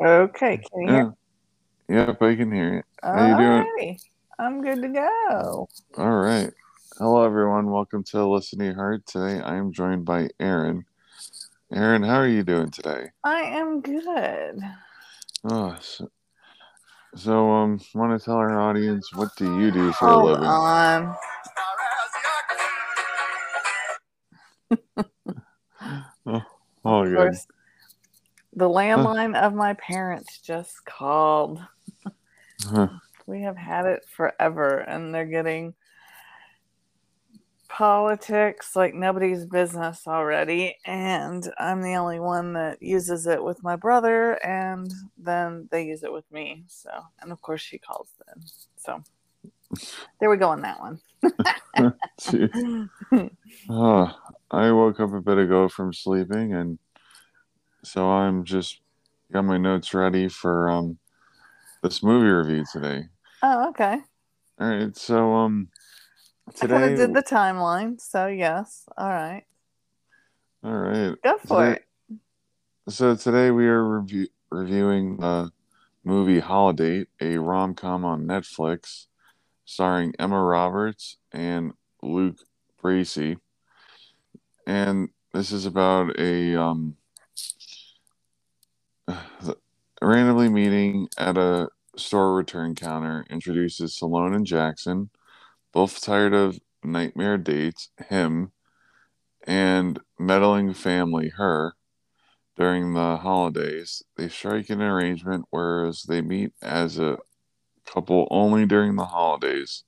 Okay, can you hear? Yeah. Yep, I can hear you. How you doing? I'm good to go. All right. Hello, everyone. Welcome to Listen to Heart. Today, I am joined by Erin. Erin, how are you doing today? I am good. Oh, so, so um, want to tell our audience what do you do for a Hold living? on. Oh, Of good. course, the landline of my parents just called. Huh. We have had it forever, and they're getting politics like nobody's business already. And I'm the only one that uses it with my brother, and then they use it with me. So, and of course, she calls them. So, there we go on that one. Oh, I woke up a bit ago from sleeping, and so I'm just got my notes ready for um this movie review today. Oh, okay. All right, so um I today, of did the timeline, so yes. All right, all right, go for Today- it. So today we are review- reviewing the movie Holidate, a rom com on Netflix, starring Emma Roberts and Luke Bracey, and this is about a um, randomly meeting at a store return counter introduces Salone and Jackson, both tired of nightmare dates, him, and meddling family, her during the holidays. They strike an arrangement whereas they meet as a couple only during the holidays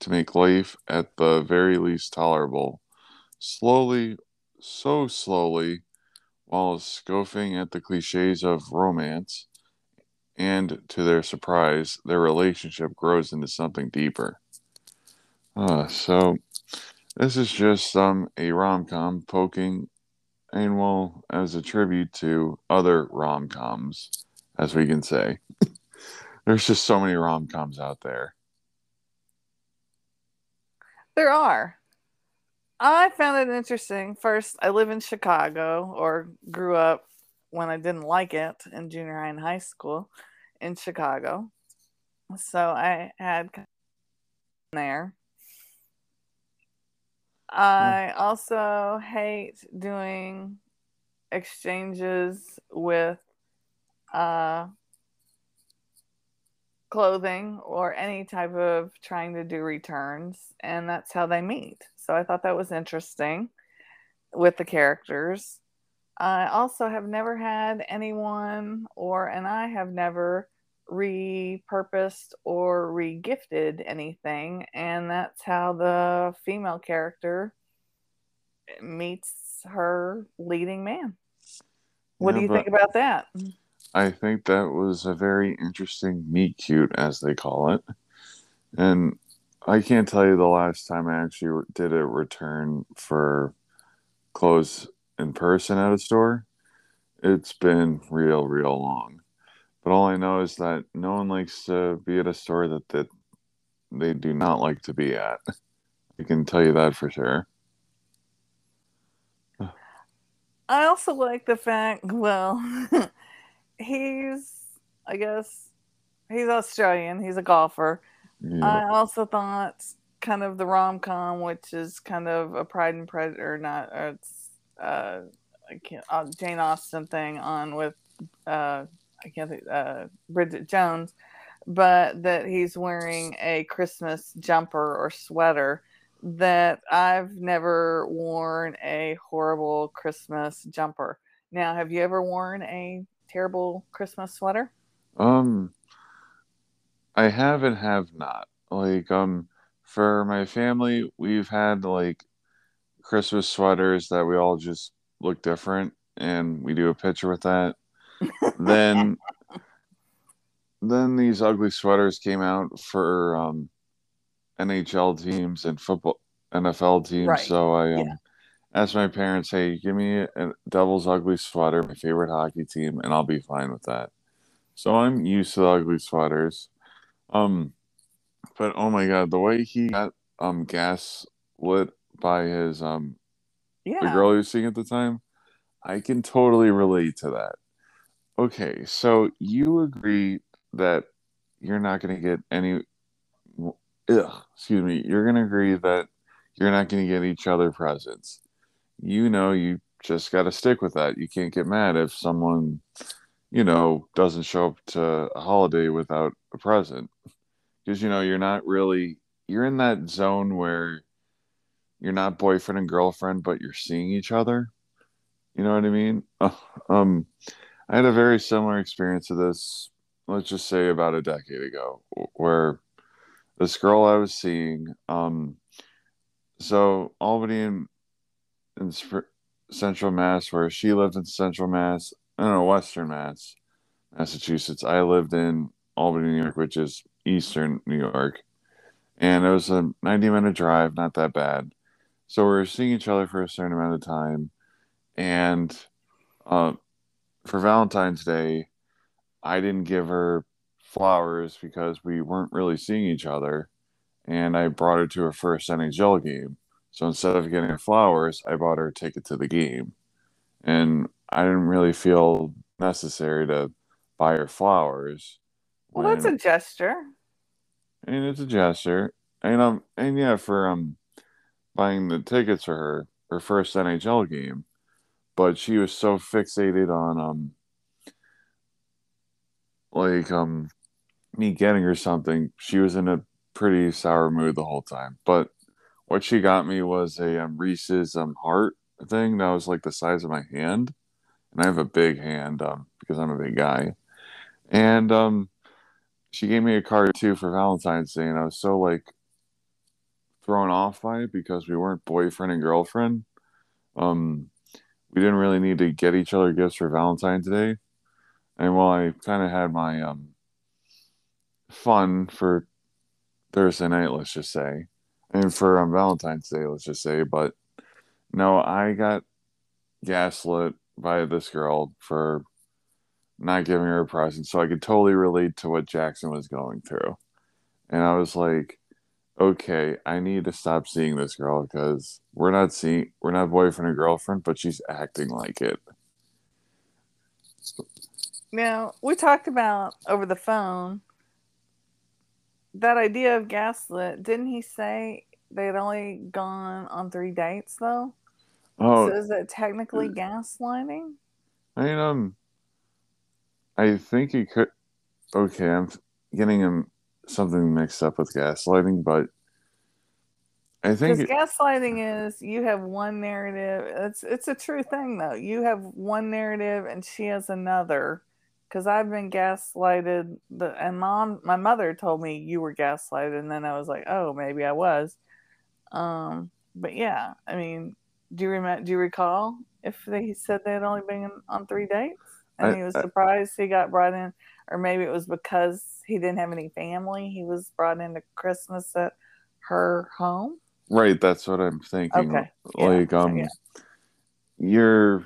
to make life at the very least tolerable. Slowly, so slowly, while scoffing at the cliches of romance, and to their surprise, their relationship grows into something deeper. Uh, so, this is just um, a rom com poking and well as a tribute to other rom-coms as we can say there's just so many rom-coms out there There are. I found it interesting. First, I live in Chicago, or grew up when I didn't like it in junior high and high school in Chicago. So I had there. I also hate doing exchanges with uh, clothing or any type of trying to do returns, and that's how they meet. So I thought that was interesting with the characters. I also have never had anyone, or and I have never repurposed or regifted anything, and that's how the female character meets her leading man. What Yeah, do you think about that? i think that was a very interesting meet cute as they call it and i can't tell you the last time i actually did a return for clothes in person at a store it's been real real long but all i know is that no one likes to be at a store that, that they do not like to be at i can tell you that for sure I also like the fact, well, he's, I guess, he's Australian. He's a golfer. Yeah. I also thought kind of the rom com, which is kind of a Pride and Prejudice, or not, uh, it's, uh, I can't, uh, Jane Austen thing on with, uh, I can't think, uh, Bridget Jones, but that he's wearing a Christmas jumper or sweater that I've never worn a horrible Christmas jumper. Now, have you ever worn a terrible Christmas sweater? Um, I have and have not. Like, um, for my family, we've had like Christmas sweaters that we all just look different, and we do a picture with that. then, then these ugly sweaters came out for um, NHL teams and football NFL teams. Right. So I um, Yeah. asked my parents, "Hey, give me a Devil's ugly sweater, my favorite hockey team, and I'll be fine with that." So I'm used to the ugly sweaters. Um, but oh my god, the way he got um gas lit by his um Yeah. the girl he was seeing at the time, I can totally relate to that. okay, so you agree that you're not going to get any. Ugh, excuse me. You're going to agree that you're not going to get each other presents. You know, you just got to stick with that. You can't get mad if someone, you know, doesn't show up to a holiday without a present. Because, you know, you're not really, you're in that zone where you're not boyfriend and girlfriend, but you're seeing each other. You know what I mean? um, I had a very similar experience to this, let's just say about a decade ago, where this girl I was seeing, um, so Albany and, and Central Mass, where she lived in Central Mass, I don't know, Western Mass, Massachusetts. I lived in Albany, New York, which is Eastern New York. And it was a 90 minute drive, not that bad. So we were seeing each other for a certain amount of time. And uh, for Valentine's Day, I didn't give her flowers because we weren't really seeing each other. And I brought her to her first NHL game. So instead of getting her flowers, I bought her a ticket to the game. And I didn't really feel necessary to buy her flowers. Well, when, that's a gesture. And it's a gesture. And um and yeah, for um buying the tickets for her, her first NHL game. But she was so fixated on um like um me getting her something. She was in a pretty sour mood the whole time. But what she got me was a um, Reese's um, heart thing that was like the size of my hand, and I have a big hand um, because I'm a big guy. And um, she gave me a card too for Valentine's Day, and I was so like thrown off by it because we weren't boyfriend and girlfriend. Um, we didn't really need to get each other gifts for Valentine's Day, and while I kind of had my um fun for Thursday night, let's just say, and for um, Valentine's Day, let's just say. But no, I got gaslit by this girl for not giving her a present, so I could totally relate to what Jackson was going through. And I was like, okay, I need to stop seeing this girl because we're not seeing we're not boyfriend or girlfriend, but she's acting like it. Now, we talked about over the phone that idea of gaslit, didn't he say they had only gone on three dates though? Oh, so is it technically gaslighting? I mean, um, I think he could. Okay, I'm getting him something mixed up with gaslighting, but I think it, gaslighting is you have one narrative. It's it's a true thing though. You have one narrative and she has another, because I've been gaslighted. The and mom, my mother told me you were gaslighted, and then I was like, oh, maybe I was. Um, but yeah, I mean, do you remember? Do you recall if they said they had only been on three dates, and I, he was surprised I, he got brought in, or maybe it was because he didn't have any family. He was brought into Christmas at her home. Right, that's what I'm thinking. Okay. Like, yeah. um, yeah. you're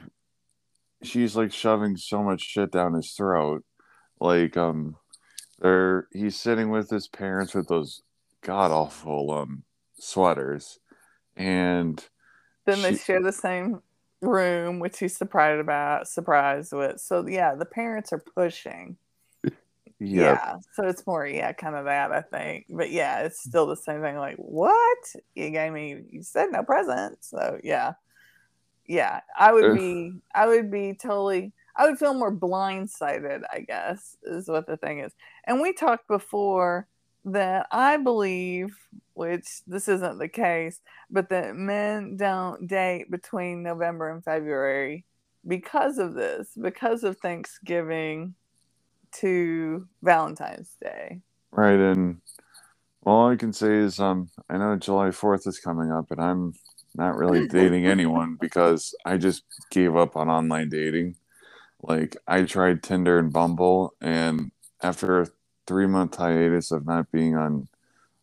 she's like shoving so much shit down his throat. Like um there he's sitting with his parents with those god awful um sweaters and then they share the same room which he's surprised about surprised with. So yeah the parents are pushing. Yep. yeah so it's more yeah kind of that i think. But yeah it's still the same thing like what? You gave me you said no present so yeah. Yeah, I would be I would be totally I would feel more blindsided, I guess, is what the thing is. And we talked before that I believe, which this isn't the case, but that men don't date between November and February because of this, because of Thanksgiving to Valentine's Day. Right, and all I can say is um I know July 4th is coming up and I'm not really dating anyone because I just gave up on online dating. Like I tried Tinder and Bumble, and after three month hiatus of not being on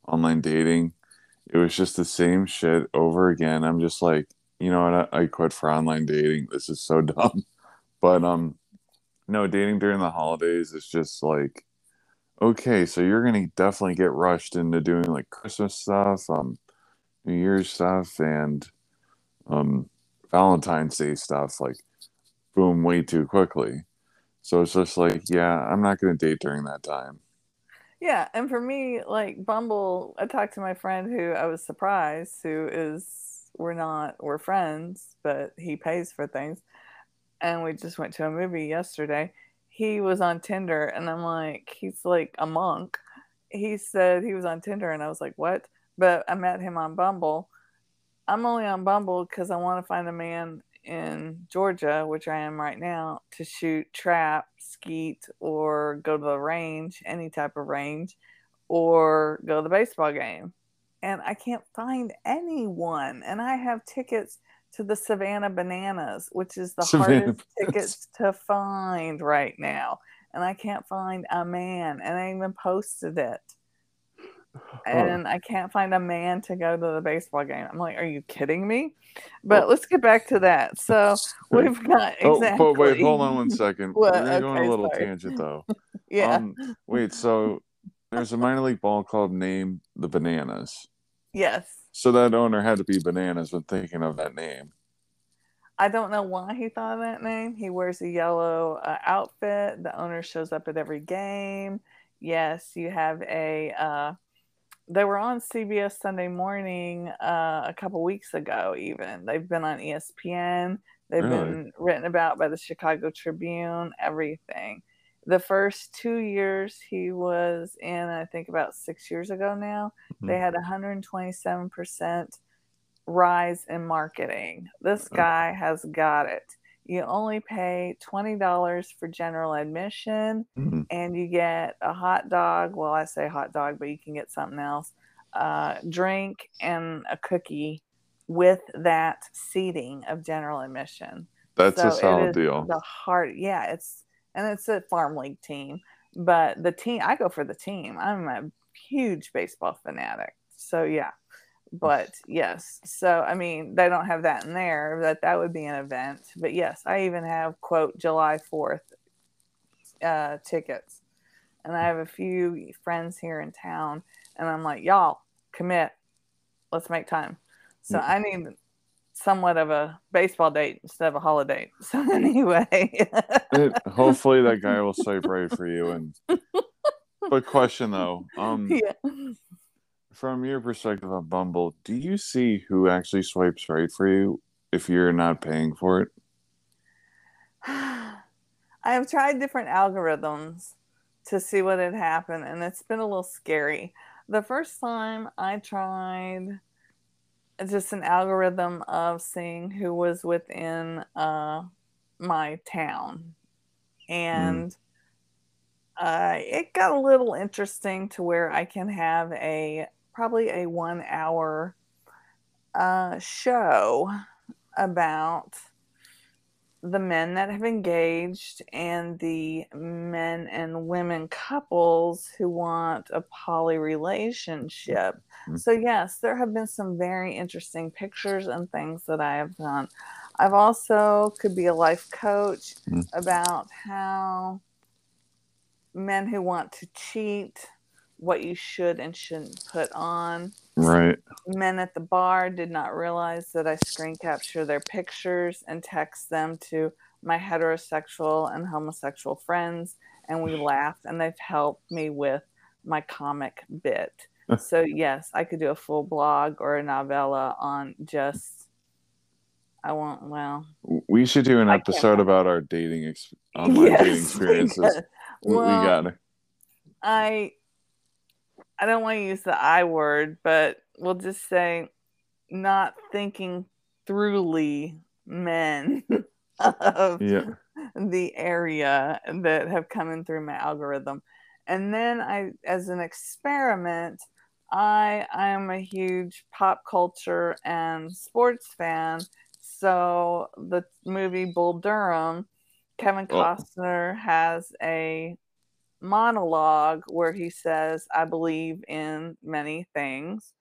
online dating, it was just the same shit over again. I'm just like, you know what? I, quit for online dating. This is so dumb. But um, no, dating during the holidays is just like, okay, so you're gonna definitely get rushed into doing like Christmas stuff, um, New Year's stuff and um, Valentine's Day stuff, like boom, way too quickly. So it's just like, yeah, I'm not to date during that time. Yeah, and for me, like Bumble, I talked to my friend who I was surprised, who is we're not we're friends, but he pays for things, and we just went to a movie yesterday. He was on Tinder, and I'm like, he's like a monk. He said he was on Tinder, and I was like, what? But I met him on Bumble. I'm only on Bumble because I want to find a man in Georgia, which I am right now, to shoot trap, skeet, or go to the range, any type of range, or go to the baseball game. And I can't find anyone. And I have tickets to the Savannah Bananas, which is the Savannah hardest tickets to find right now. And I can't find a man. And I even posted it and I can't find a man to go to the baseball game. I'm like, are you kidding me? But oh. let's get back to that. So we've got exactly. Oh, wait, hold on one second. We're okay, going a little sorry. tangent though. yeah. Um, wait, so there's a minor league ball club named the Bananas. Yes. So that owner had to be Bananas when thinking of that name. I don't know why he thought of that name. He wears a yellow uh, outfit. The owner shows up at every game. Yes, you have a uh, they were on CBS Sunday Morning uh, a couple weeks ago. Even they've been on ESPN. They've really? been written about by the Chicago Tribune. Everything. The first two years he was in, I think about six years ago now, mm-hmm. they had 127 percent rise in marketing. This guy has got it you only pay $20 for general admission mm-hmm. and you get a hot dog. Well, I say hot dog, but you can get something else, uh, drink, and a cookie with that seating of general admission. That's so a solid deal. The heart, yeah, it's and it's a farm league team, but the team I go for the team. I'm a huge baseball fanatic, so yeah but yes so i mean they don't have that in there that that would be an event. But yes i even have quote july 4th uh, tickets. And i have a few friends here in town and i'm like y'all commit. Let's make time. So i need somewhat of a baseball date instead of a holiday. So anyway. It, hopefully that guy will swipe right for you and but question though. Um yeah from your perspective on Bumble, do you see who actually swipes right for you if you're not paying for it? I have tried different algorithms to see what had happened, and it's been a little scary. The first time I tried just an algorithm of seeing who was within uh, my town, and mm. uh, it got a little interesting to where I can have a probably a one hour uh, show about the men that have engaged and the men and women couples who want a poly relationship. Mm-hmm. So, yes, there have been some very interesting pictures and things that I have done. I've also could be a life coach mm-hmm. about how men who want to cheat what you should and shouldn't put on. Right. Men at the bar did not realize that I screen capture their pictures and text them to my heterosexual and homosexual friends, and we laugh, and they've helped me with my comic bit. so yes, I could do a full blog or a novella on just. I won't. Well, we should do an episode about our dating ex- online yes, dating experiences. Well, we got it. I I don't want to use the I word, but we'll just say not thinking throughly men of yeah. the area that have come in through my algorithm. And then I as an experiment, I I am a huge pop culture and sports fan. So the movie Bull Durham, Kevin oh. Costner oh. has a monologue where he says, I believe in many things.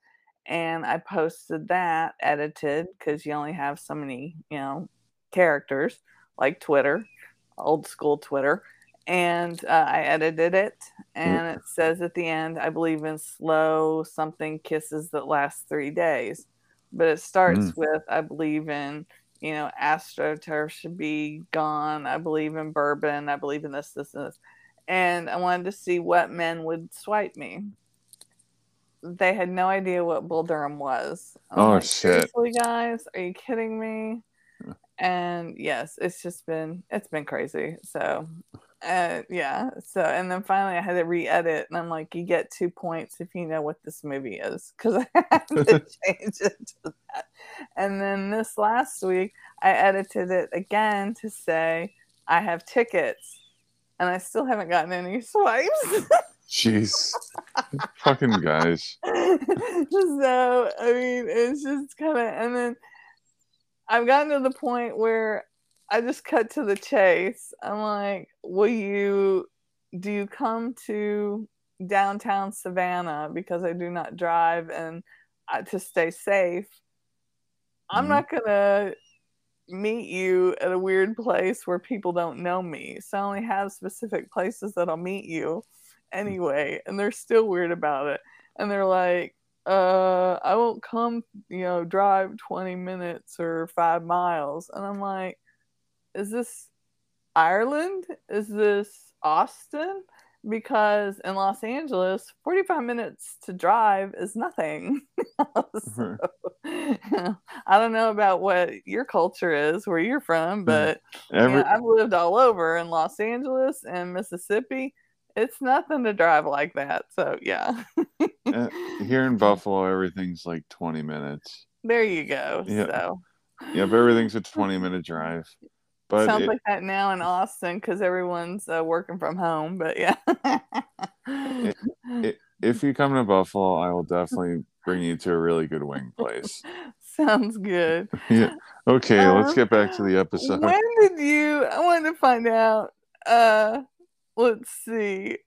And I posted that edited because you only have so many, you know, characters like Twitter, old school Twitter. And uh, I edited it. And it says at the end, I believe in slow something kisses that last three days. But it starts mm. with, I believe in, you know, AstroTurf should be gone. I believe in bourbon. I believe in this, this, and this. And I wanted to see what men would swipe me. They had no idea what Bull Durham was. I'm Oh, like, shit. Guys, are you kidding me? And yes, it's just been it's been crazy. So, uh, yeah. So, and then finally, I had to re-edit, and I'm like, you get two points if you know what this movie is, because I had to change it to that. And then this last week, I edited it again to say I have tickets, and I still haven't gotten any swipes. Jeez. Fucking guys. so I mean, it's just kind of, and then I've gotten to the point where I just cut to the chase. I'm like, will you, do you come to downtown Savannah because I do not drive and uh, to stay safe? I'm Mhm. not gonna meet you at a weird place where people don't know me. So I only have specific places that I'll meet you anyway. And they're still weird about it. And they're like, uh, I won't come, you know, drive 20 minutes or five miles. And I'm like, is this Ireland? Is this Austin? Because in Los Angeles, 45 minutes to drive is nothing. So, I don't know about what your culture is, where you're from, but Every yeah, I've lived all over in Los Angeles and Mississippi. It's nothing to drive like that. So yeah, uh, here in Buffalo, everything's like 20 minutes. there you go. Yeah. So Yep, everything's a 20 minute drive. But sounds it- like that now in Austin because everyone's uh, working from home. But yeah, if you come to Buffalo, I will definitely bring you to a really good wing place. sounds good. yeah. Okay, let's Um, get back to the episode. When did you? I wanted to find out. Uh, let's see.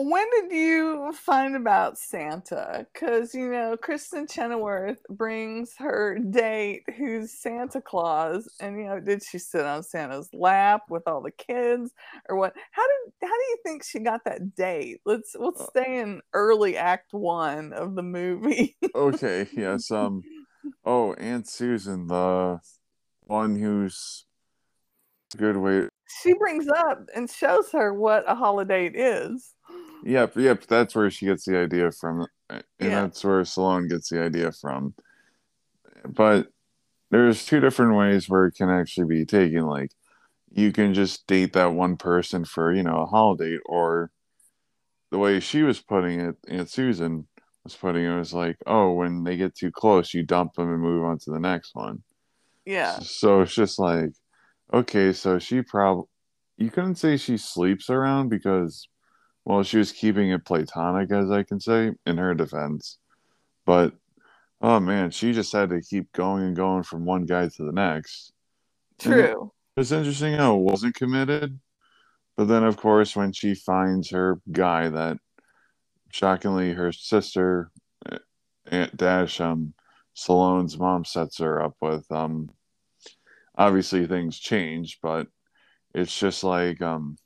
When did you find about Santa? Because you know Kristin Chenoweth brings her date, who's Santa Claus, and you know, did she sit on Santa's lap with all the kids, or what? How did how do you think she got that date? Let's let's Uh, stay in early Act One of the movie. okay, yes. Um oh, Aunt Susan, the one who's good way she brings up and shows her what a holidate is. Yep, yep, that's where she gets the idea from. And Yeah. that's where Stallone gets the idea from. But there's two different ways where it can actually be taken. Like you can just date that one person for, you know, a holiday, or the way she was putting it, Aunt Susan was putting it was like, oh, when they get too close, you dump them and move on to the next one. Yeah. So it's just like, okay, so she probably you couldn't say she sleeps around because, well, she was keeping it platonic, as I can say, in her defense. But oh man, she just had to keep going and going from one guy to the next. True. It's interesting how it wasn't committed, but then of course when she finds her guy that shockingly her sister uh, Aunt Dash um Stallone's mom sets her up with um obviously things change, but it's just like um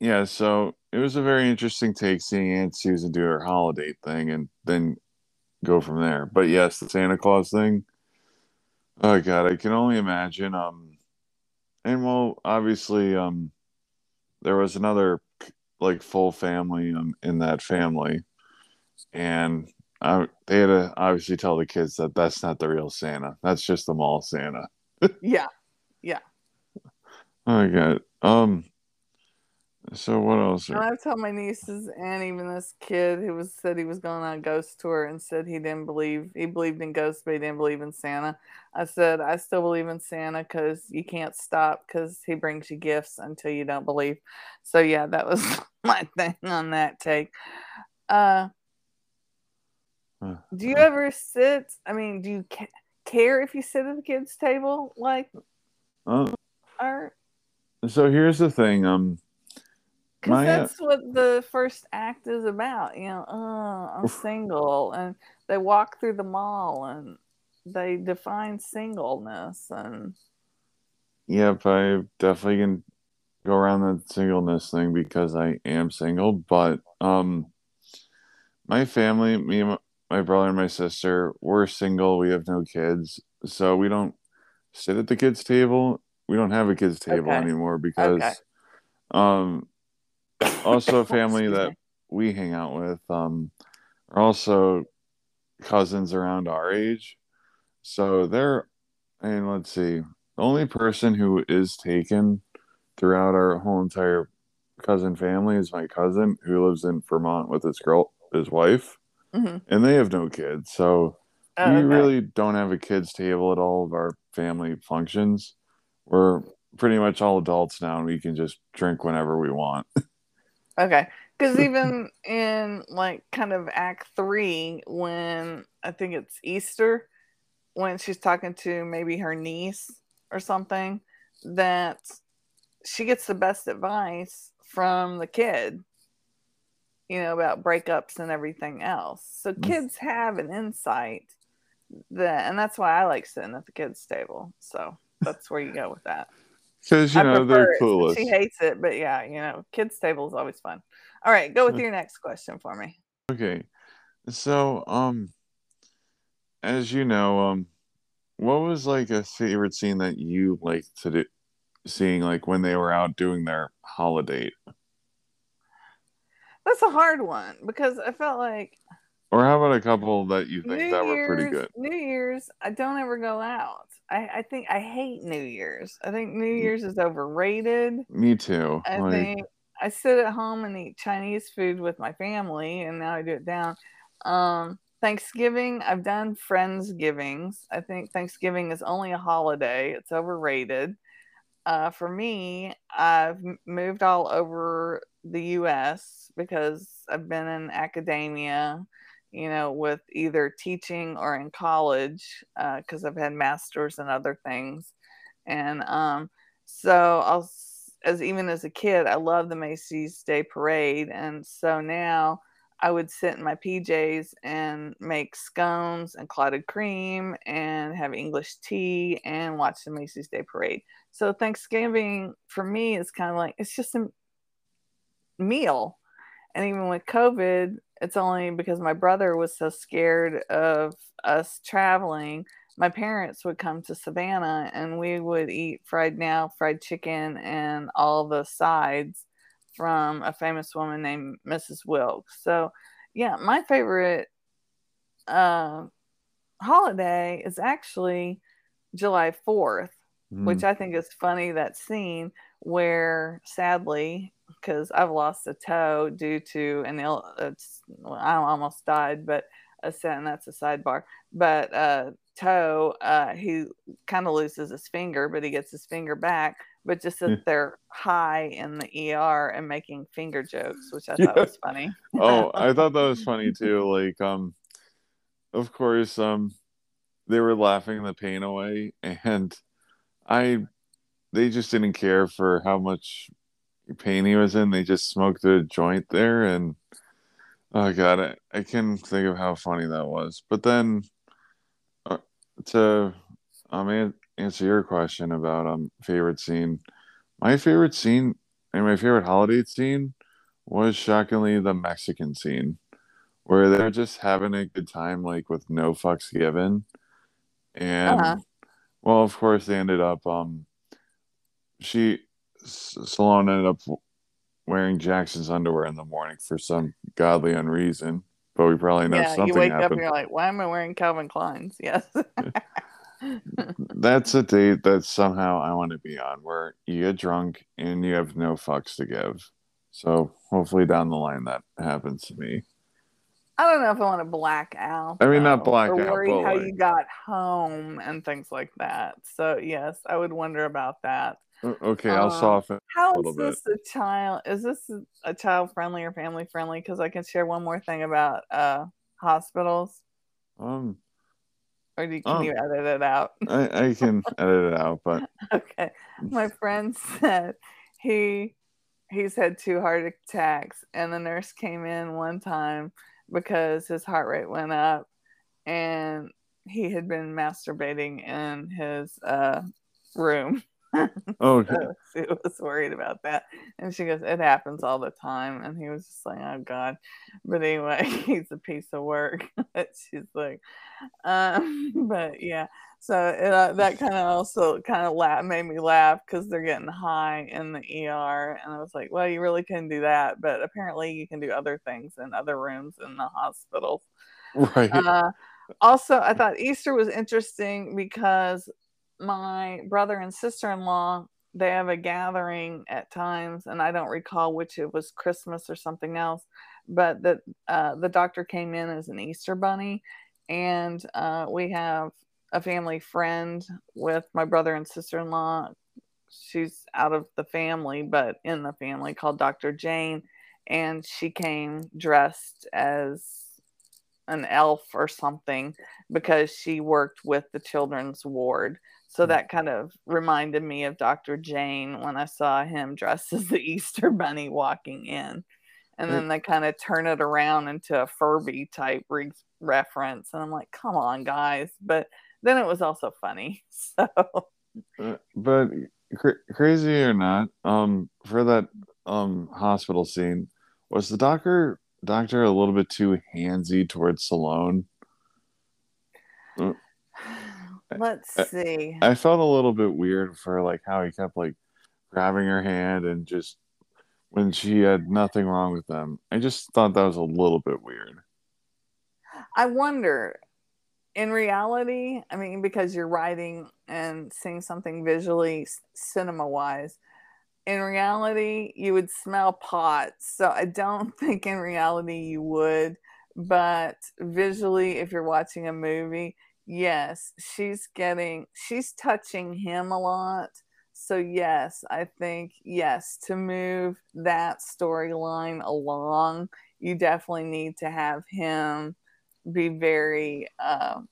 yeah, so it was a very interesting take seeing Aunt Susan do her holiday thing and then go from there. But yes, the Santa Claus thing. Oh god, I can only imagine. Um and well, obviously, um there was another like full family um, in that family, and I, they had to obviously tell the kids that that's not the real Santa. That's just the mall Santa. Yeah. Yeah. Oh my god. Um. So what else? And I've told my nieces and even this kid who was said he was going on a ghost tour and said he didn't believe he believed in ghosts but he didn't believe in Santa. I said I still believe in Santa because you can't stop because he brings you gifts until you don't believe. So yeah, that was my thing on that take. Uh, do you ever sit? I mean, do you ca- care if you sit at the kids' table like Uh, or? so here's the thing. Um. Because uh, that's what the first act is about. You know, oh, I'm single. And they walk through the mall and they define singleness. And Yep, I definitely can go around the singleness thing because I am single. But um, my family, me, and my, my brother and my sister, we're single. We have no kids, so we don't sit at the kids' table. We don't have a kids' table Okay. anymore because, Okay. um, also a family that we hang out with, um, are also cousins around our age. So they're, mean, let's see, the only person who is taken throughout our whole entire cousin family is my cousin who lives in Vermont with his girl, his wife, Mhm. and they have no kids. So Oh, we okay. really don't have a kids table at all of our family functions. We're pretty much all adults now, and we can just drink whenever we want. Okay. Because even in like kind of act three, when I think it's Easter, when she's talking to maybe her niece or something, that she gets the best advice from the kid, you know, about breakups and everything else. So mm. kids have an insight that, and that's why I like sitting at the kids' table. So that's where you go with that. Because you I know they're it. clueless. She hates it, but yeah, you know, kids' table is always fun. All right, go with your next question for me. Okay. So, um, as you know, um, what was like a favorite scene that you liked to do, seeing like when they were out doing their holiday? That's a hard one because I felt like Or how about a couple that you think New that Year's, were pretty good? New Year's, I don't ever go out. I, I think I hate New Year's. I think New Year's is overrated. Me too. I like, think I sit at home and eat Chinese food with my family, and now I do it down. Um, Thanksgiving, I've done Friendsgivings. I think Thanksgiving is only a holiday, it's overrated. Uh, for me, I've moved all over the US because I've been in academia, you know, with either teaching or in college because I've had masters and other things. And um, so I'll, as even as a kid, I love the Macy's Day Parade. And so now I would sit in my PJs and make scones and clotted cream and have English tea and watch the Macy's Day Parade. So Thanksgiving for me is kind of like it's just a meal. And even with COVID, it's only because my brother was so scared of us traveling. My parents would come to Savannah and we would eat fried now, fried chicken, and all the sides from a famous woman named Mrs. Wilkes. So, yeah, my favorite uh, holiday is actually July 4th mm, which I think is funny that scene where sadly, because I've lost a toe due to an ill, it's, well, I almost died, but a and that's a sidebar. But uh, toe, uh, he kind of loses his finger, but he gets his finger back. But just Yeah. that they're high in the ER and making finger jokes, which I thought Yeah. was funny. oh, I thought that was funny too. Like, um, of course, um, they were laughing the pain away, and I, they just didn't care for how much pain he was in. They just smoked a joint there, and oh god, I, I can think of how funny that was. But then, uh, to um an- answer your question about um favorite scene, my favorite scene and my favorite holiday scene was shockingly the Mexican scene, where they're just having a good time, like with no fucks given, and Uh-huh. well, of course, they ended up um she S- Salone ended up wearing Jackson's underwear in the morning for some godly unreason, but we probably know yeah, you something wake up and you're like, why am I wearing Calvin Klein's? Yes. That's a date that somehow I want to be on, where you get drunk and you have no fucks to give. So hopefully down the line that happens to me. I don't know if I want to black out. I mean, not black or out, worry how like- you got home and things like that. So yes, I would wonder about that. O- Okay, I'll Um, soften. How little is this a child? Is this a child friendly or family friendly? Because I can share one more thing about uh, hospitals. Um, Or do, can Um, you edit it out? I, I can edit it out, but okay. My friend said he he's had two heart attacks, and the nurse came in one time because his heart rate went up, and he had been masturbating in his uh, room. Oh, okay. so she was worried about that. And she goes, It happens all the time. And he was just like, Oh God. But anyway, he's a piece of work. She's like, um, but yeah. So it, uh, that kind of also kind of laugh made me laugh because they're getting high in the ER, and I was like, "Well, you really couldn't do that, but apparently you can do other things in other rooms in the hospitals." right. Uh, also, I thought Easter was interesting because my brother and sister in law they have a gathering at times, and I don't recall which it was Christmas or something else, but that uh, the doctor came in as an Easter bunny, and uh, we have a family friend with my brother and sister in law. She's out of the family, but in the family called Dr. Jane, and she came dressed as an elf or something because she worked with the children's ward. So that kind of reminded me of Dr. Jane when I saw him dressed as the Easter Bunny walking in. And then they kind of turn it around into a Furby type re- reference. And I'm like, come on, guys. But then it was also funny. So, Uh, but cra- crazy or not, um, for that um hospital scene, was the doctor doctor a little bit too handsy towards Salone? Mm. let's I- see. I felt a little bit weird for like how he kept like grabbing her hand and just when she had nothing wrong with them. I just thought that was a little bit weird. I wonder, in reality, I mean, because you're writing and seeing something visually, cinema wise, in reality, you would smell pot. So I don't think in reality you would. But visually, if you're watching a movie, yes, she's getting, she's touching him a lot. So, yes, I think, yes, to move that storyline along, you definitely need to have him be very uh,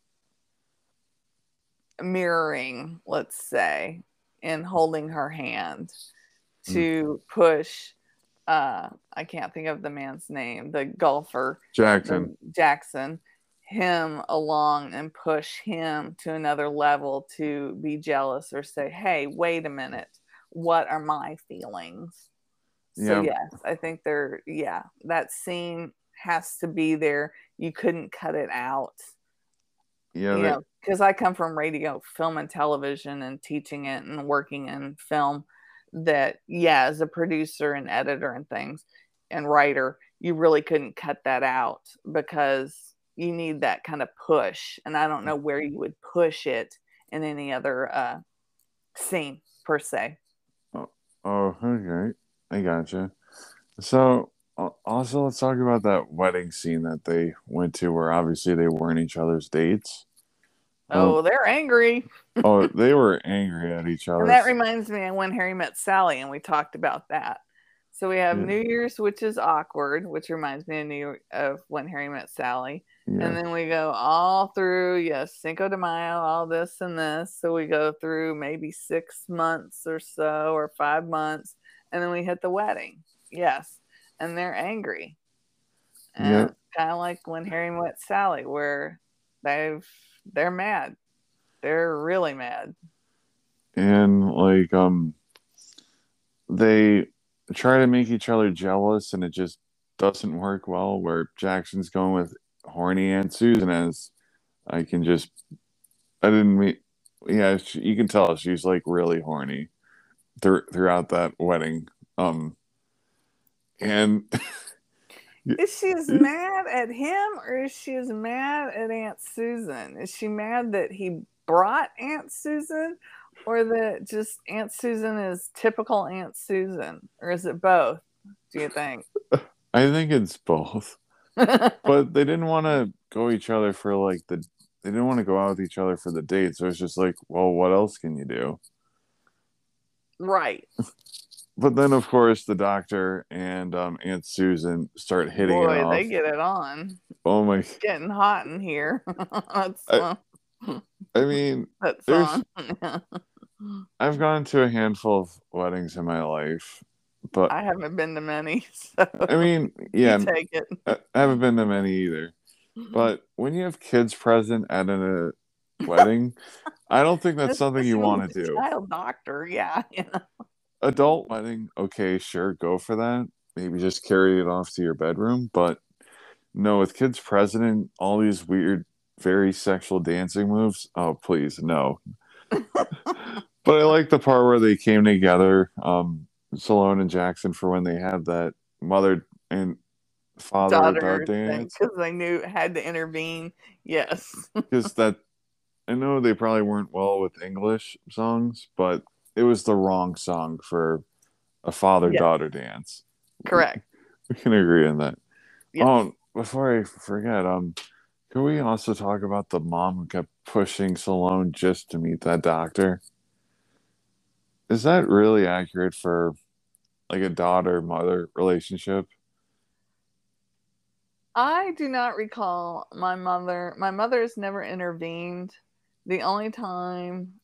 mirroring, let's say, in holding her hand to push. Uh, I can't think of the man's name, the golfer Jackson. the- Jackson, him along and push him to another level to be jealous or say, "Hey, wait a minute, what are my feelings?" So Yeah. yes, I think there. Yeah, that scene has to be there. You couldn't cut it out Yeah, you they- know, because I come from radio, film, and television and teaching it and working in film. That, yeah, as a producer and editor and things and writer, you really couldn't cut that out because you need that kind of push. And I don't know where you would push it in any other uh, scene per se. Oh, okay. I gotcha. So, also, let's talk about that wedding scene that they went to, where obviously they weren't each other's dates. Oh. oh, they're angry. oh, they were angry at each other. And that reminds me of when Harry met Sally, and we talked about that. So we have Yeah. New Year's, which is awkward, which reminds me of New of when Harry met Sally. yeah. And then we go all through, yes, Cinco de Mayo, all this and this. So we go through maybe six months or so, or five months, and then we hit the wedding. Yes, and they're angry. And Yeah. kind of like when Harry met Sally, where they've they're mad. They're really mad. and like um they try to make each other jealous and it just doesn't work well where jackson's going with horny aunt susan as i can just i didn't mean yeah she, you can tell she's like really horny thr- throughout that wedding um and Is she as mad at him or is she as mad at Aunt Susan? Is she mad that he brought Aunt Susan or that just Aunt Susan is typical Aunt Susan? Or is it both, do you think? i think it's both but they didn't want to go each other for like the they didn't want to go out with each other for the date so it's just like well what else can you do right. But then of course the doctor and um, aunt susan start hitting it Boy, off they get it on. oh my Getting hot in here. that's I- uh, i mean that's on. i've gone to a handful of weddings in my life but I haven't been to many, so i mean yeah take it. i haven't been to many either but when you have kids present at a wedding. I don't think that's something you want to do. Child doctor, yeah. you know. Adult wedding, okay, sure, go for that. Maybe just carry it off to your bedroom, but no, with kids present, all these weird, very sexual dancing moves. Oh, please, no. but I like the part where they came together, um, Salone and Jackson, for when they had that mother and father Daughter dance. because I knew it had to intervene. Yes. because that I know they probably weren't well with English songs, but it was the wrong song for a father daughter dance. Correct. We can agree on that. Yes. Oh, before I forget, um, can we also talk about the mom who kept pushing Sloane just to meet that doctor? Is that really accurate for like a daughter mother relationship? I do not recall my mother. My mother has never intervened. The only time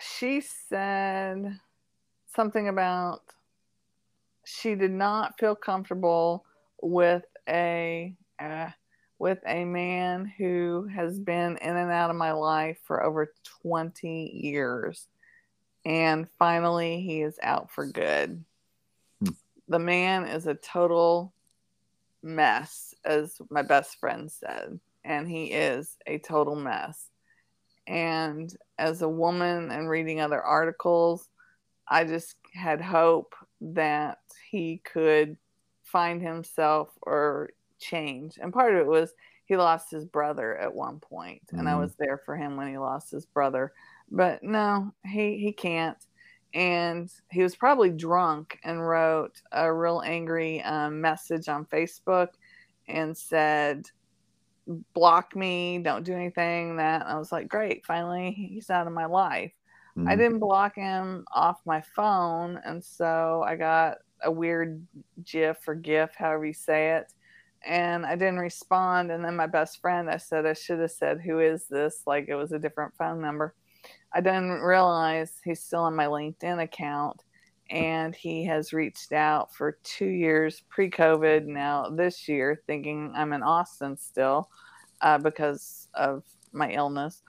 she said something about she did not feel comfortable with a uh, with a man who has been in and out of my life for over 20 years. And finally he is out for good. Hmm. the man is a total mess as my best friend said. And he is a total mess and as a woman and reading other articles i just had hope that he could find himself or change. And part of it was he lost his brother at one point and i Mhm. was there for him when he lost his brother. But no he he can't. And he was probably drunk and wrote a real angry um, message on facebook and said block me don't do anything that i was like great finally he's out of my life I Mhm. didn't block him off my phone, and so I got a weird GIF or GIF, however you say it, and I didn't respond. And then my best friend, I said I should have said, "Who is this?" Like it was a different phone number. I didn't realize he's still on my LinkedIn account, and he has reached out for two years pre-COVID. Now this year, thinking I'm in Austin still uh, because of my illness,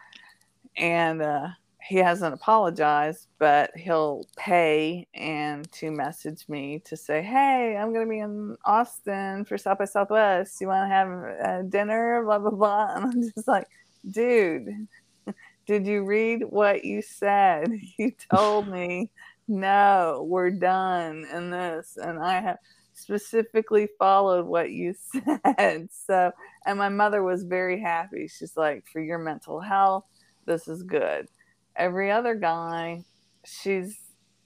and. Uh, he hasn't apologized, but he'll pay and to message me to say, "Hey, I'm going to be in Austin for South by Southwest. You want to have uh, dinner?" Blah blah blah. And I'm just like, dude, did you read what you said? You told me, no, we're done in this, and I have specifically followed what you said. So, and my mother was very happy. She's like, for your mental health, this is good every other guy, she's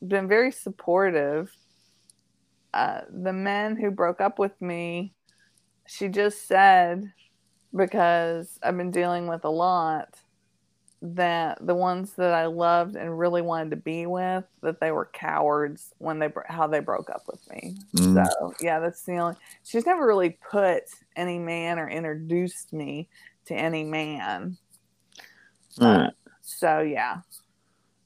been very supportive. Uh, the men who broke up with me, she just said, because I've been dealing with a lot, that the ones that I loved and really wanted to be with, that they were cowards when they how they broke up with me. Mm. So yeah, that's the only. She's never really put any man or introduced me to any man. All right. So yeah,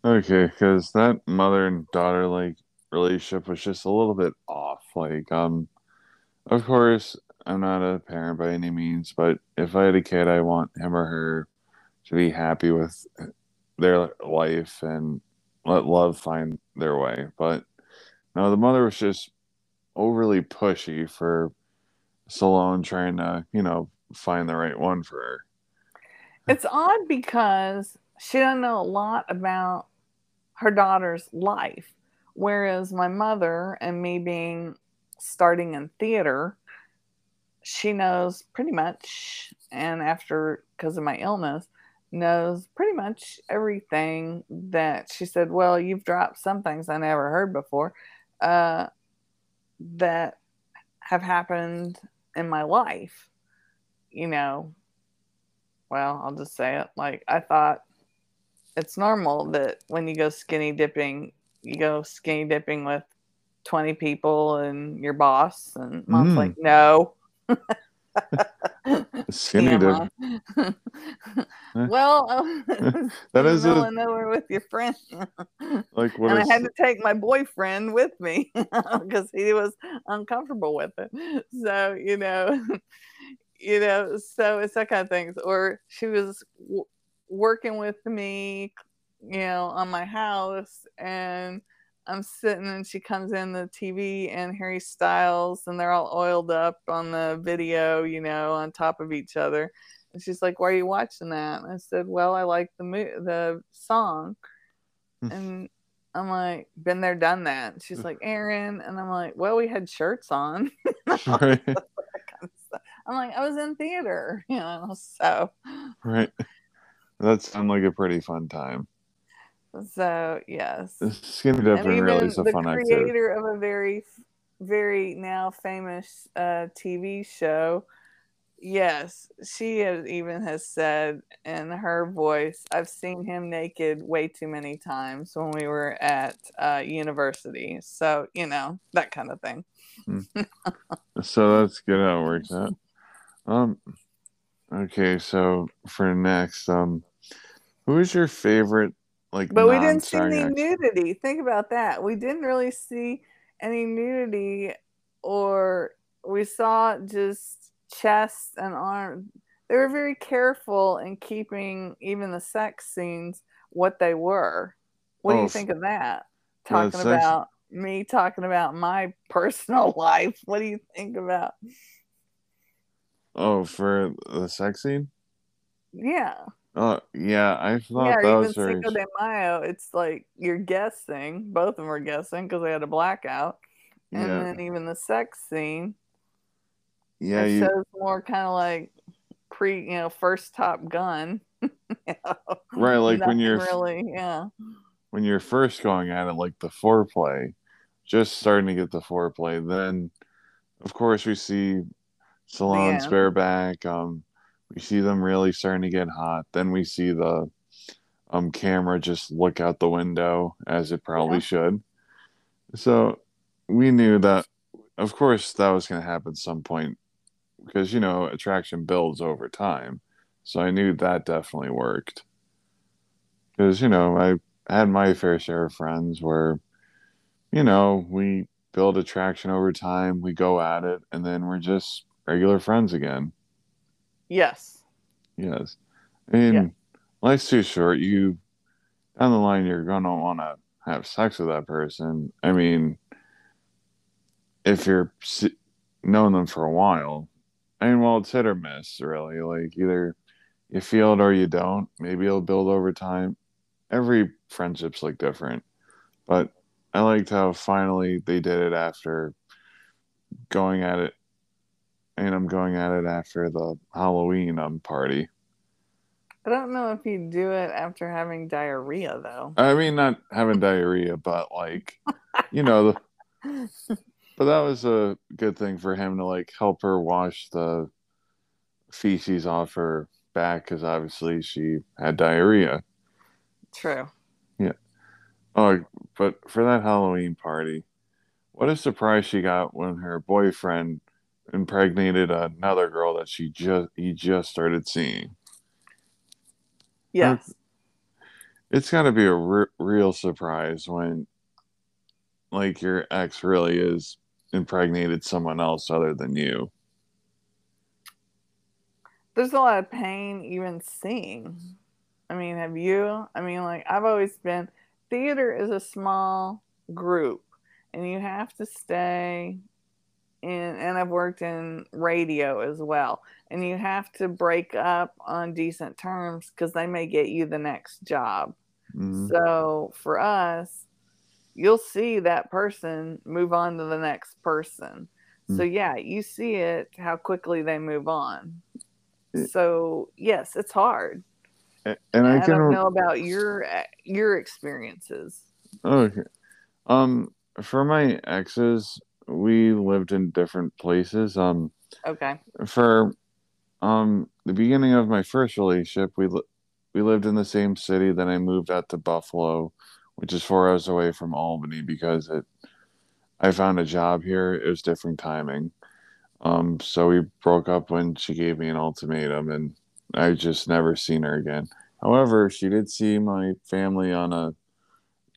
Okay, because that mother and daughter like relationship was just a little bit off. Like, um, of course, I'm not a parent by any means, but if I had a kid, I want him or her to be happy with their life and let love find their way. But no, the mother was just overly pushy for Sloane trying to, you know, find the right one for her. it's odd because she doesn't know a lot about her daughter's life, whereas my mother and me being starting in theater, she knows pretty much, and after because of my illness, knows pretty much everything that she said. Well, you've dropped some things I never heard before uh, that have happened in my life. You know, well, I'll just say it. Like I thought it's normal that when you go skinny dipping, you go skinny dipping with 20 people and your boss and mom's Mm. like, "No." Skinny dip. Well, um, that That is is in the middle a- of nowhere with your friend. Like what and I had to take my boyfriend with me because he was uncomfortable with it. So you know, you know, so it's that kind of things. Or she was w- working with me, you know, on my house, and I'm sitting and she comes in the TV and Harry Styles and they're all oiled up on the video, you know, on top of each other. And she's like, "Why are you watching that?" And I said, "Well, I like the mo- the song." Hmm. and I'm like, "Been there, done that." And she's like, "Erin," and I'm like, "Well, we had shirts on." right, I'm like, "I was in theater," you know. So, right. That sounds like a pretty fun time. So yes. Skinny dipping really is a the fun activity. creator of a very very now famous uh, tv show yes she has even has said in her voice i've seen him naked way too many times when we were at uh, university so you know that kind of thing So that's good how it works out. Um, okay, so for next, um, who is your favorite like? but we didn't see any nudity. Think about that. We didn't really see any nudity or we saw just chest and arm they were very careful in keeping even the sex scenes what they were. What do Oh, you think of that? Talking about me talking about my personal life. What do you think about? Oh, for the sex scene? yeah Oh, yeah, I thought yeah that even was cinco de mayo it's like you're guessing both of them were guessing because they had a blackout and Yeah, then even the sex scene yeah, it you shows more kind of like pre you know first top gun you know, right like when you're really yeah when you're first going at it, like the foreplay, just starting to get the foreplay. Then, of course, we see Sloane's end. bareback. Um, we see them really starting to get hot. Then we see the um camera just look out the window as it probably Yeah. should. So we knew that, of course, that was going to happen some point because you know attraction builds over time. So I knew that definitely worked because you know I had my fair share of friends where you know we build attraction over time, we go at it, and then we're just regular friends again. Yes Yes. I mean, Yeah. life's too short. You, down the line, you're going to want to have sex with that person. I mean, if you're known them for a while, I mean, well, it's hit or miss, really. Like, either you feel it or you don't. Maybe it'll build over time. Every friendship's like different. But I liked how finally they did it after going at it. And I'm going at it after the Halloween um party. i don't know if you do it after having diarrhea though I mean, not having diarrhea, but like, you know, the, but that was a good thing for him to like help her wash the feces off her back because obviously she had diarrhea. true Yeah. Oh, but for that Halloween party, what a surprise she got when her boyfriend impregnated another girl that she just he just started seeing. yes It's got to be a re- real surprise when like your ex really is impregnated someone else other than you. there's a lot of pain even seeing i mean have you i mean like i've always been theater is a small group and you have to stay in and i've worked in radio as well. And you have to break up on decent terms because they may get you the next job. Mhm. so for us you'll see that person move on to the next person. So yeah you see it how quickly they move on. Yeah. so yes it's hard. A- And I i, don't know about your your experiences. Okay. Um, for my exes, we lived in different places. Um, okay for um the beginning of my first relationship, we li- we lived in the same city. Then I moved out to Buffalo, which is four hours away from Albany, because it I found a job here. It was different timing. Um, so we broke up when she gave me an ultimatum, and I just never seen her again. However, she did see my family on a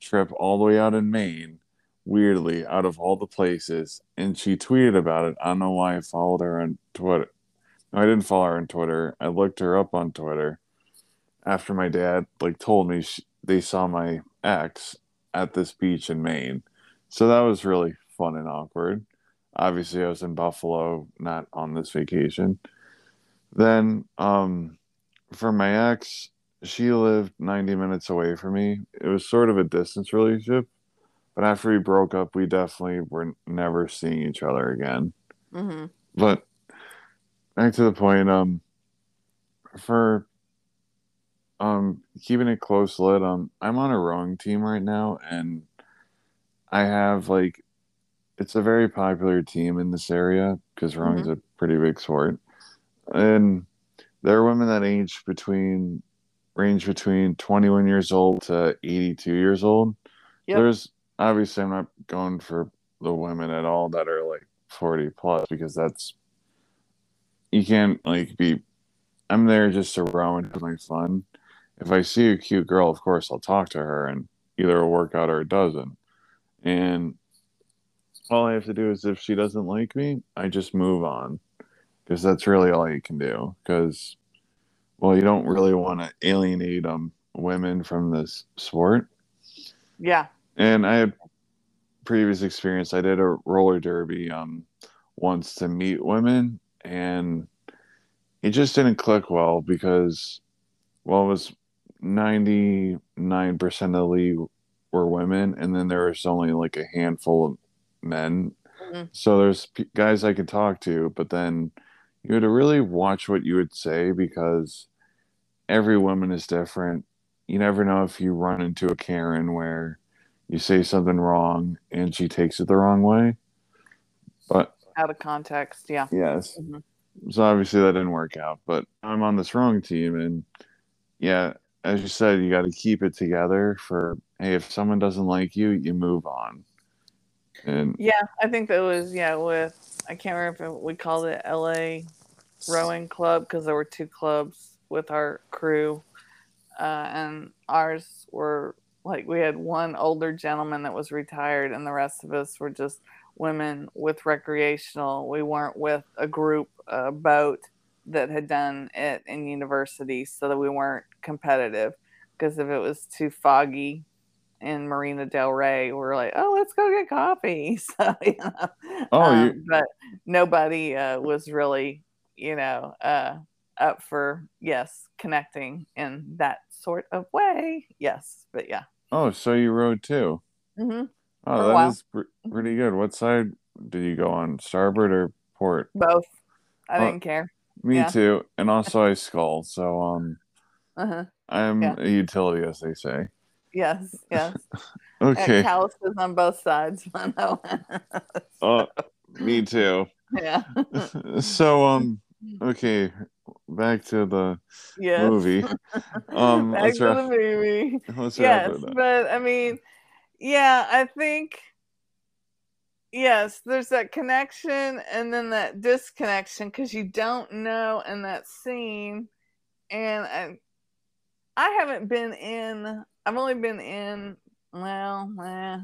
trip all the way out in Maine, weirdly, out of all the places, and she tweeted about it. I don't know why I followed her on Twitter. No, I didn't follow her on Twitter. I looked her up on Twitter. after my dad like told me she, they saw my ex at this beach in Maine. So that was really fun and awkward. Obviously, I was in Buffalo, not on this vacation. Then, um, for my ex, she lived 90 minutes away from me. It was sort of a distance relationship, but after we broke up, we definitely were never seeing each other again. Mm-hmm. But back to the point, um, for um keeping it close lit, um, I'm on a rowing team right now, and I have like, it's a very popular team in this area because rowing's a pretty big sport, and there are women that age between range between 21 years old to 82 years old. Yep. There's obviously I'm not going for the women at all that are like 40 plus because that's you can't like be I'm there just to row and have my fun. If I see a cute girl, of course I'll talk to her and either it'll work out or it doesn't. And all I have to do is if she doesn't like me, I just move on because that's really all you can do. Because, well, you don't really want to alienate um women from this sport. Yeah. And I had previous experience. I did a roller derby um once to meet women, and it just didn't click well because, well, it was ninety nine percent of the league were women, and then there was only like a handful of men. Mhm. So there's p- guys I could talk to, but then you had to really watch what you would say because every woman is different. You never know if you run into a Karen where you say something wrong and she takes it the wrong way. But Out of context. Yeah. yes, Mhm. so obviously that didn't work out. But I'm on this wrong team, and yeah, as you said, you got to keep it together. For hey, if someone doesn't like you, you move on. And Yeah. I think that was, yeah, with, I can't remember if we called it LA Rowing Club because there were two clubs with our crew. Uh, and ours were like, we had one older gentleman that was retired, and the rest of us were just women with recreational. We weren't with a group, a boat that had done it in university so that we weren't competitive. Because if it was too foggy, in Marina Del Rey, we were like, oh, let's go get coffee. So, you know, Oh, um, you- but nobody uh, was really, you know, uh, up for, yes, connecting in that sort of way. Yes, but yeah. oh, so you rode too? hmm For Oh, that pr- pretty good. What side did you go on? Starboard or port? Both. I Oh. didn't care. Me Yeah. too. And also I scull, so um Uh-huh. I'm Yeah. a utility as they say. Yes, yes. Okay. Calluses on both sides. I know. Oh, me too. yeah. so um okay, back to the Yes. movie. Um Back let's to wrap, the movie. let's yes but i mean yeah i think yes there's that connection and then that disconnection because you don't know in that scene and I, I haven't been in i've only been in well eh,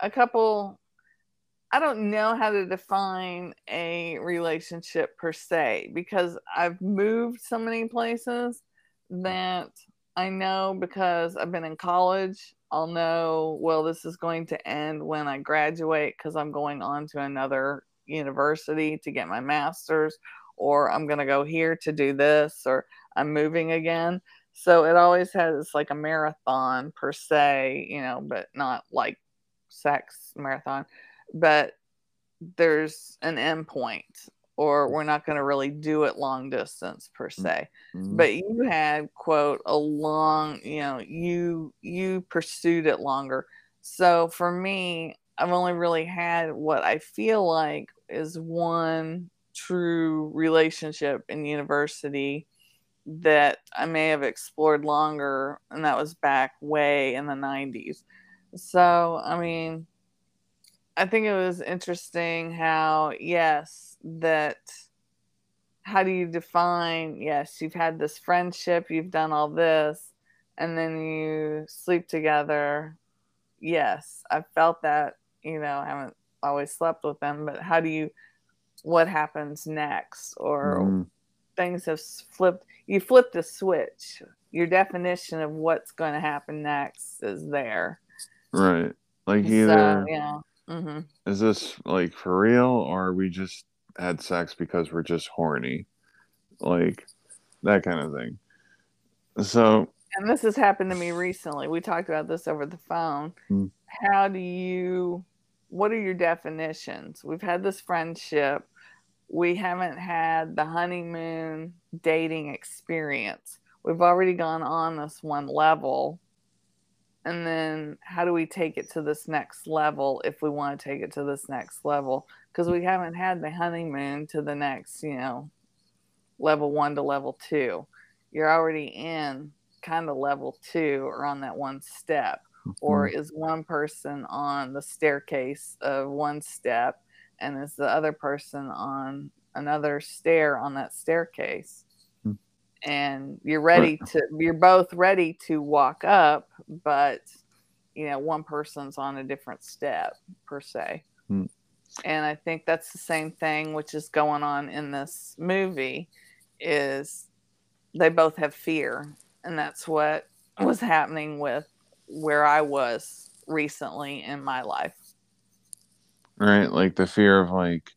a couple i don't know how to define a relationship per se because i've moved so many places mm. that I know because I've been in college. I'll know, well, this is going to end when I graduate because I'm going on to another university to get my master's, or I'm going to go here to do this, or I'm moving again. So it always has like a marathon per se, you know, but not like sex marathon, but there's an end point, or we're not going to really do it long distance per se. Mhm. but you had quote a long you know you you pursued it longer. So for me i've only really had what i feel like is one true relationship in university that i may have explored longer and that was back way in the 90s so i mean i think it was interesting how yes that how do you define yes you've had this friendship you've done all this and then you sleep together yes i felt that you know i haven't always slept with them but how do you what happens next or Mhm. things have flipped you flip the switch your definition of what's going to happen next is there. Right. Like So, yeah. Hmm is this like for real or we just had sex because we're just horny? Like that kind of thing. So And this has happened to me recently. We talked about this over the phone. Hmm. How do you, what are your definitions? We've had this friendship. We haven't had the honeymoon dating experience. We've already gone on this one level. And then how do we take it to this next level if we want to take it to this next level? Because we haven't had the honeymoon to the next, you know, level one to level two. You're already in kind of level two or on that one step or mm-hmm. is one person on the staircase of one step and is the other person on another stair on that staircase. And you're ready to you're both ready to walk up but you know one person's on a different step per se Hmm. and i think that's the same thing which is going on in this movie is they both have fear and that's what was happening with where I was recently in my life. right, like the fear of like,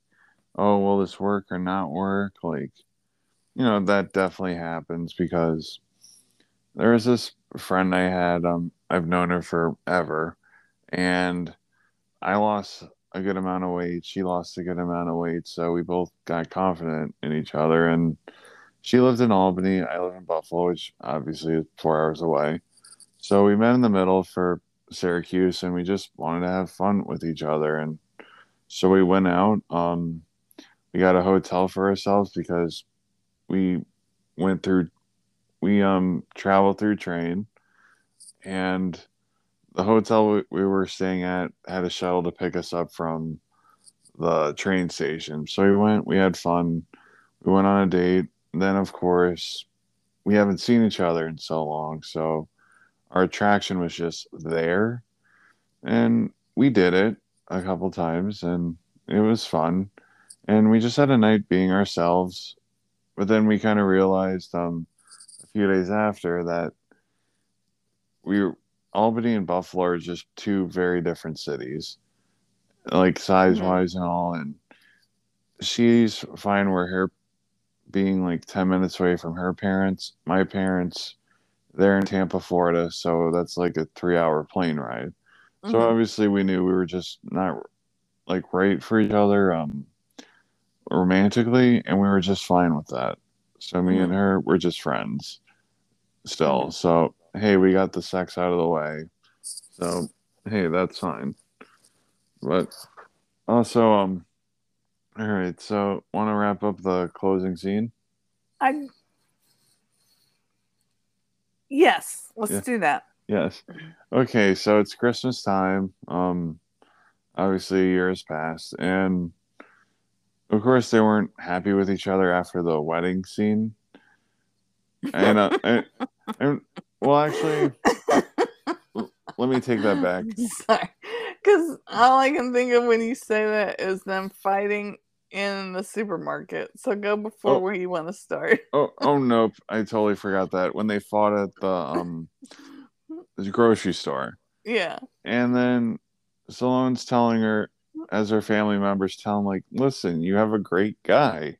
oh, will this work or not work? Like, you know, that definitely happens because there was this friend I had, um, I've known her forever, and I lost a good amount of weight. She lost a good amount of weight, so we both got confident in each other. And she lived in Albany, I live in Buffalo, which obviously is four hours away. So we met in the middle for Syracuse, and we just wanted to have fun with each other. And so we went out. Um, we got a hotel for ourselves because we went through we um traveled through train and the hotel we, we were staying at had a shuttle to pick us up from the train station. So we went we had fun. We went on a date. Then of course we haven't seen each other in so long. So our attraction was just there. And we did it a couple times and it was fun. And we just had a night being ourselves but then we kind of realized um a few days after that we albany and buffalo are just two very different cities like size wise and all and she's fine where her being like 10 minutes away from her parents my parents they're in tampa florida so that's like a three hour plane ride so Mhm. obviously we knew we were just not like right for each other um romantically and we were just fine with that. So me and her we're just friends still. Mhm. So hey, we got the sex out of the way. So hey, that's fine. But also um all right, so want to wrap up the closing scene? I Yes, let's Yeah. do that. Yes. Okay, so it's Christmas time. Um obviously years passed and of course they weren't happy with each other after the wedding scene. And uh, and, and well actually let me take that back. Sorry. Because all I can think of when you say that is them fighting in the supermarket. So go before Oh. where you want to start. Oh oh nope, I totally forgot that when they fought at the um the grocery store. Yeah. And then Sloane's telling her as her family members tell him like, "Listen, you have a great guy.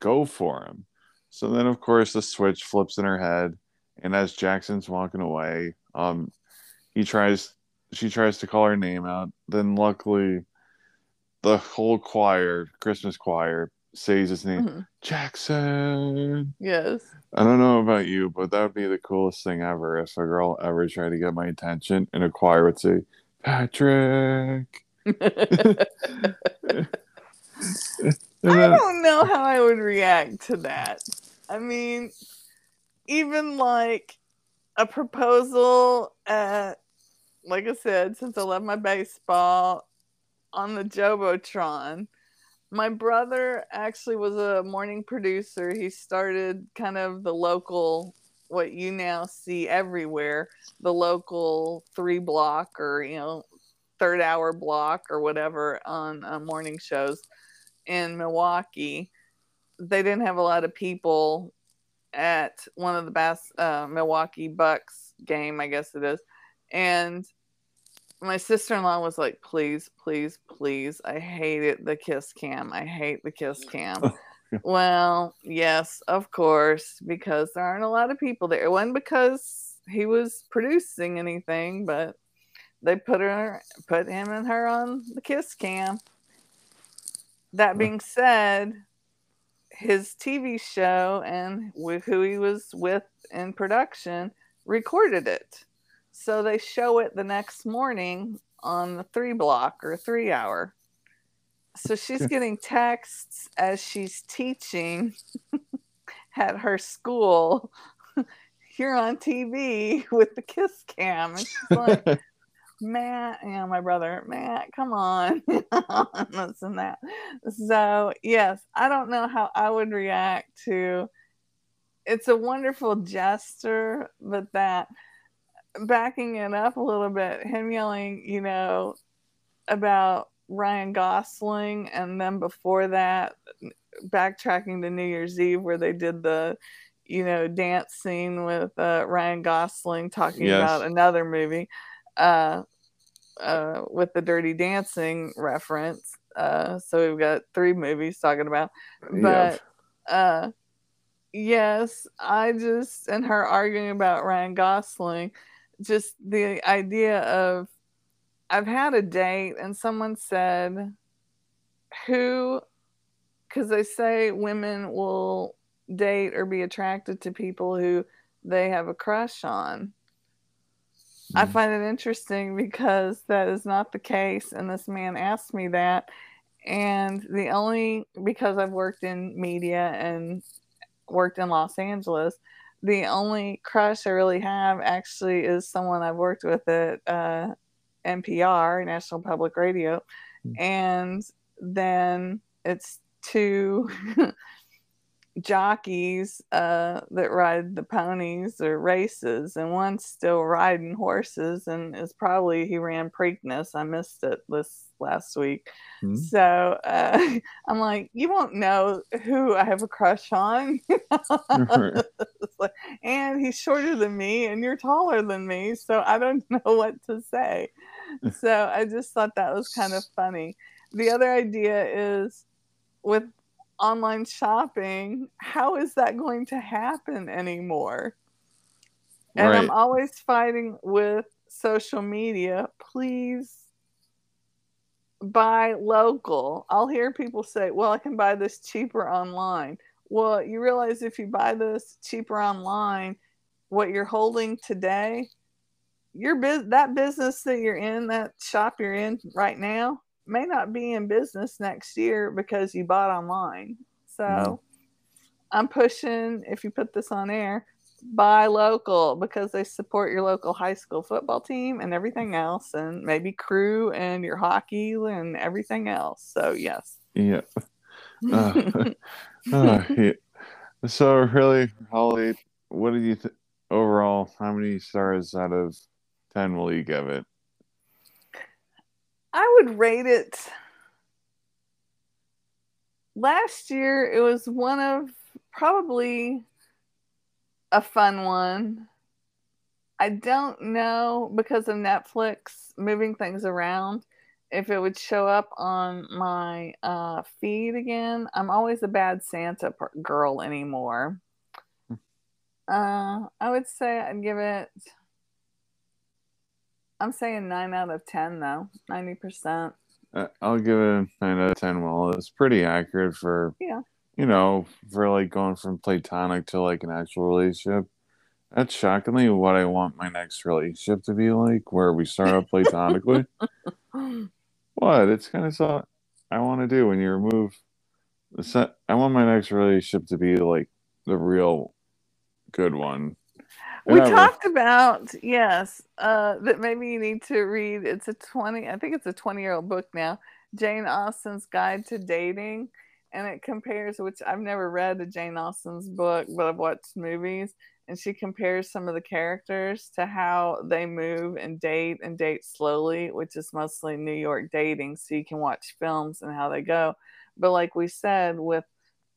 Go for him." So then of course the switch flips in her head and as Jackson's walking away, um he tries she tries to call her name out. Then luckily the whole choir, Christmas choir, says his name, Mhm. Jackson. Yes. I don't know about you, but that would be the coolest thing ever if a girl ever tried to get my attention and a choir would say, Patrick. I don't know how I would react to that. I mean, even like a proposal at, like I said, since I love my baseball on the Jumbotron, my brother actually was a morning producer. He started kind of the local, what you now see everywhere, the local three block or, you know, third hour block or whatever on uh, morning shows in Milwaukee, they didn't have a lot of people at one of the best uh, Milwaukee Bucks game, I guess it is, and my sister-in-law was like, "Please, please, please! I hate it. The kiss cam. I hate the kiss cam." well, yes, of course, because there aren't a lot of people there. It wasn't because he was producing anything, but they put her, put him and her on the kiss cam. That being said, his TV show and who he was with in production recorded it. So they show it the next morning on the three block or three hour. So she's getting texts as she's teaching at her school. You're on TV with the kiss cam. And she's like, Matt, yeah, my brother, Matt, come on, listen that. So yes, I don't know how I would react to. It's a wonderful gesture, but that backing it up a little bit, him yelling, you know, about Ryan Gosling, and then before that, backtracking to New Year's Eve where they did the, you know, dance scene with uh, Ryan Gosling talking yes. about another movie. Uh, uh, with the Dirty Dancing reference. Uh, so we've got three movies talking about, but uh, yes, I just and her arguing about Ryan Gosling, just the idea of I've had a date and someone said who because they say women will date or be attracted to people who they have a crush on I mm-hmm. find it interesting because that is not the case. And this man asked me that. And the only, because I've worked in media and worked in Los Angeles, the only crush I really have actually is someone I've worked with at uh, NPR, National Public Radio. Mm-hmm. And then it's two jockeys uh, that ride the ponies or races, and one's still riding horses, and is probably he ran Preakness. I missed it this last week, mm-hmm. so uh, I'm like, you won't know who I have a crush on, and he's shorter than me, and you're taller than me, so I don't know what to say. so I just thought that was kind of funny. The other idea is with online shopping, how is that going to happen anymore? And right. I'm always fighting with social media. Please buy local. I'll hear people say, well, I can buy this cheaper online. Well, you realize if you buy this cheaper online, what you're holding today, your biz- that business that you're in, that shop you're in right now, may not be in business next year because you bought online. So mm-hmm. I'm pushing, if you put this on air, buy local because they support your local high school football team and everything else, and maybe crew and your hockey and everything else. So, yes. Yeah. Uh, uh, yeah. So, really, Holly, what do you think overall? How many stars out of 10 will you give it? I would rate it. Last year, it was one of probably a fun one. I don't know because of Netflix moving things around if it would show up on my uh, feed again. I'm always a bad Santa girl anymore. Hmm. Uh, I would say I'd give it I'm saying nine out of ten though, ninety percent. Uh, I'll give it a nine out of ten. Well, it's pretty accurate for yeah, you know, for like going from platonic to like an actual relationship. That's shockingly what I want my next relationship to be like, where we start out platonically. what? It's kind of so I want to do when you remove the set. I want my next relationship to be like the real good one we talked about yes uh, that maybe you need to read it's a 20 i think it's a 20 year old book now jane austen's guide to dating and it compares which i've never read a jane austen's book but i've watched movies and she compares some of the characters to how they move and date and date slowly which is mostly new york dating so you can watch films and how they go. But like we said with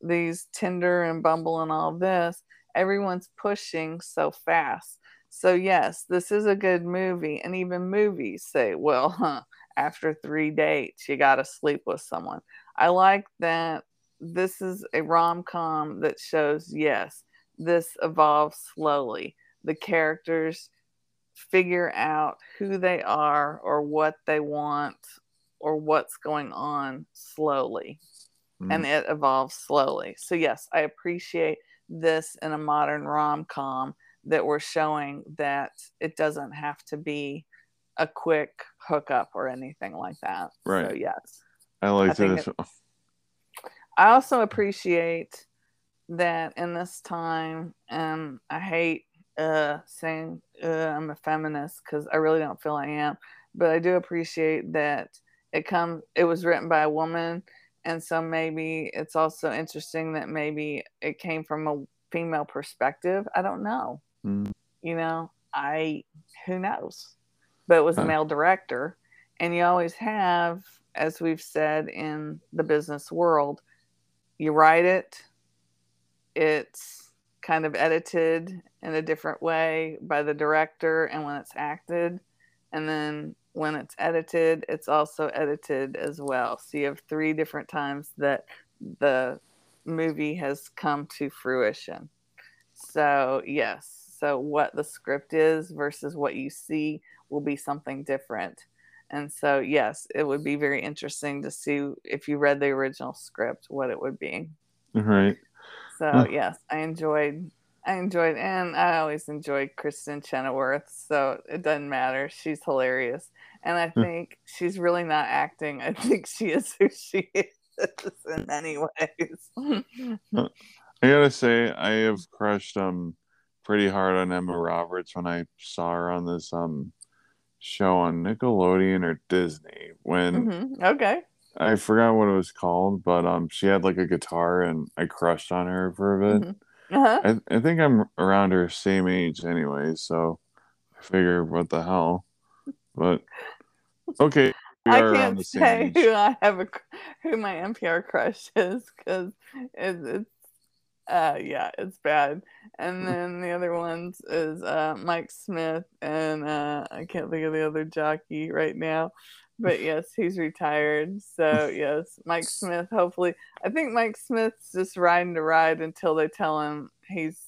these tinder and bumble and all this everyone's pushing so fast. So, yes, this is a good movie. And even movies say, well, huh, after three dates, you got to sleep with someone. I like that this is a rom com that shows, yes, this evolves slowly. The characters figure out who they are or what they want or what's going on slowly. Mm. And it evolves slowly. So, yes, I appreciate this in a modern rom com that we're showing that it doesn't have to be a quick hookup or anything like that. Right. So, yes. I like I this. It, I also appreciate that in this time, and I hate uh, saying uh, I'm a feminist because I really don't feel I am, but I do appreciate that it comes. It was written by a woman, and so maybe it's also interesting that maybe it came from a female perspective. I don't know. Mm. You know, I who knows, but it was a male director, and you always have, as we've said in the business world, you write it, it's kind of edited in a different way by the director and when it's acted and then when it's edited it's also edited as well. So you have three different times that the movie has come to fruition. So yes so what the script is versus what you see will be something different. And so yes it would be very interesting to see if you read the original script what it would be. Right. So yes, I enjoyed I enjoyed and I always enjoyed Kristin Chenoweth, so it doesn't matter. She's hilarious. And I think she's really not acting. I think she is who she is in many ways. I gotta say, I have crushed um pretty hard on Emma Roberts when I saw her on this um show on Nickelodeon or Disney when mm-hmm. okay I forgot what it was called, but um, she had like a guitar, and I crushed on her for a bit. Mm-hmm. Uh-huh. I I think I'm around her same age anyway, so I figure what the hell. But okay, I can't say who I have a who my NPR crush is because it, it's uh yeah it's bad and mm. then the other ones is uh mike smith and uh i can't think of the other jockey right now but yes, he's retired. So yes, Mike Smith. Hopefully, I think Mike Smith's just riding to ride until they tell him he's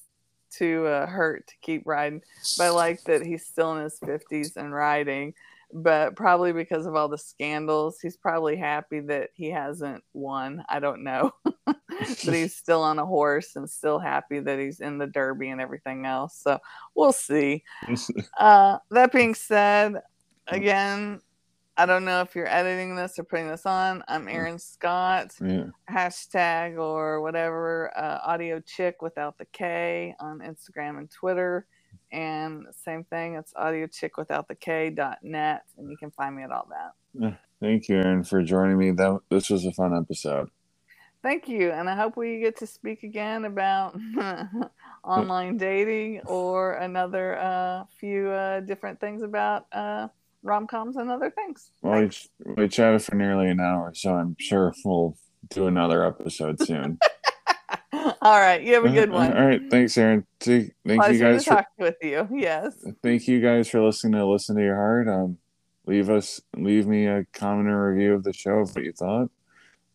too uh, hurt to keep riding. But I like that he's still in his fifties and riding. But probably because of all the scandals, he's probably happy that he hasn't won. I don't know, but he's still on a horse and still happy that he's in the Derby and everything else. So we'll see. Uh, that being said, again, I don't know if you're editing this or putting this on. I'm mm. Erin Scott. Yeah. Hashtag or whatever, uh, audio chick without the K on Instagram and Twitter. And same thing, it's audio chick without the K dot net. And you can find me at all that. Thank you, Erin, for joining me. That This was a fun episode. Thank you. And I hope we get to speak again about online dating or another uh, few uh, different things about. Uh, rom coms and other things. Well, we, we chatted for nearly an hour, so I'm sure we'll do another episode soon. All right, you have a good one. All right, thanks, Erin. Thank Pleasure you guys to talk for, with you. Yes. Thank you guys for listening to Listen to Your Heart. Um, leave us, leave me a comment or review of the show of what you thought.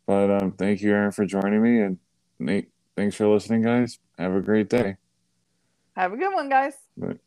But um, thank you, Erin, for joining me, and Nate, thanks for listening, guys. Have a great day. Have a good one, guys. Bye.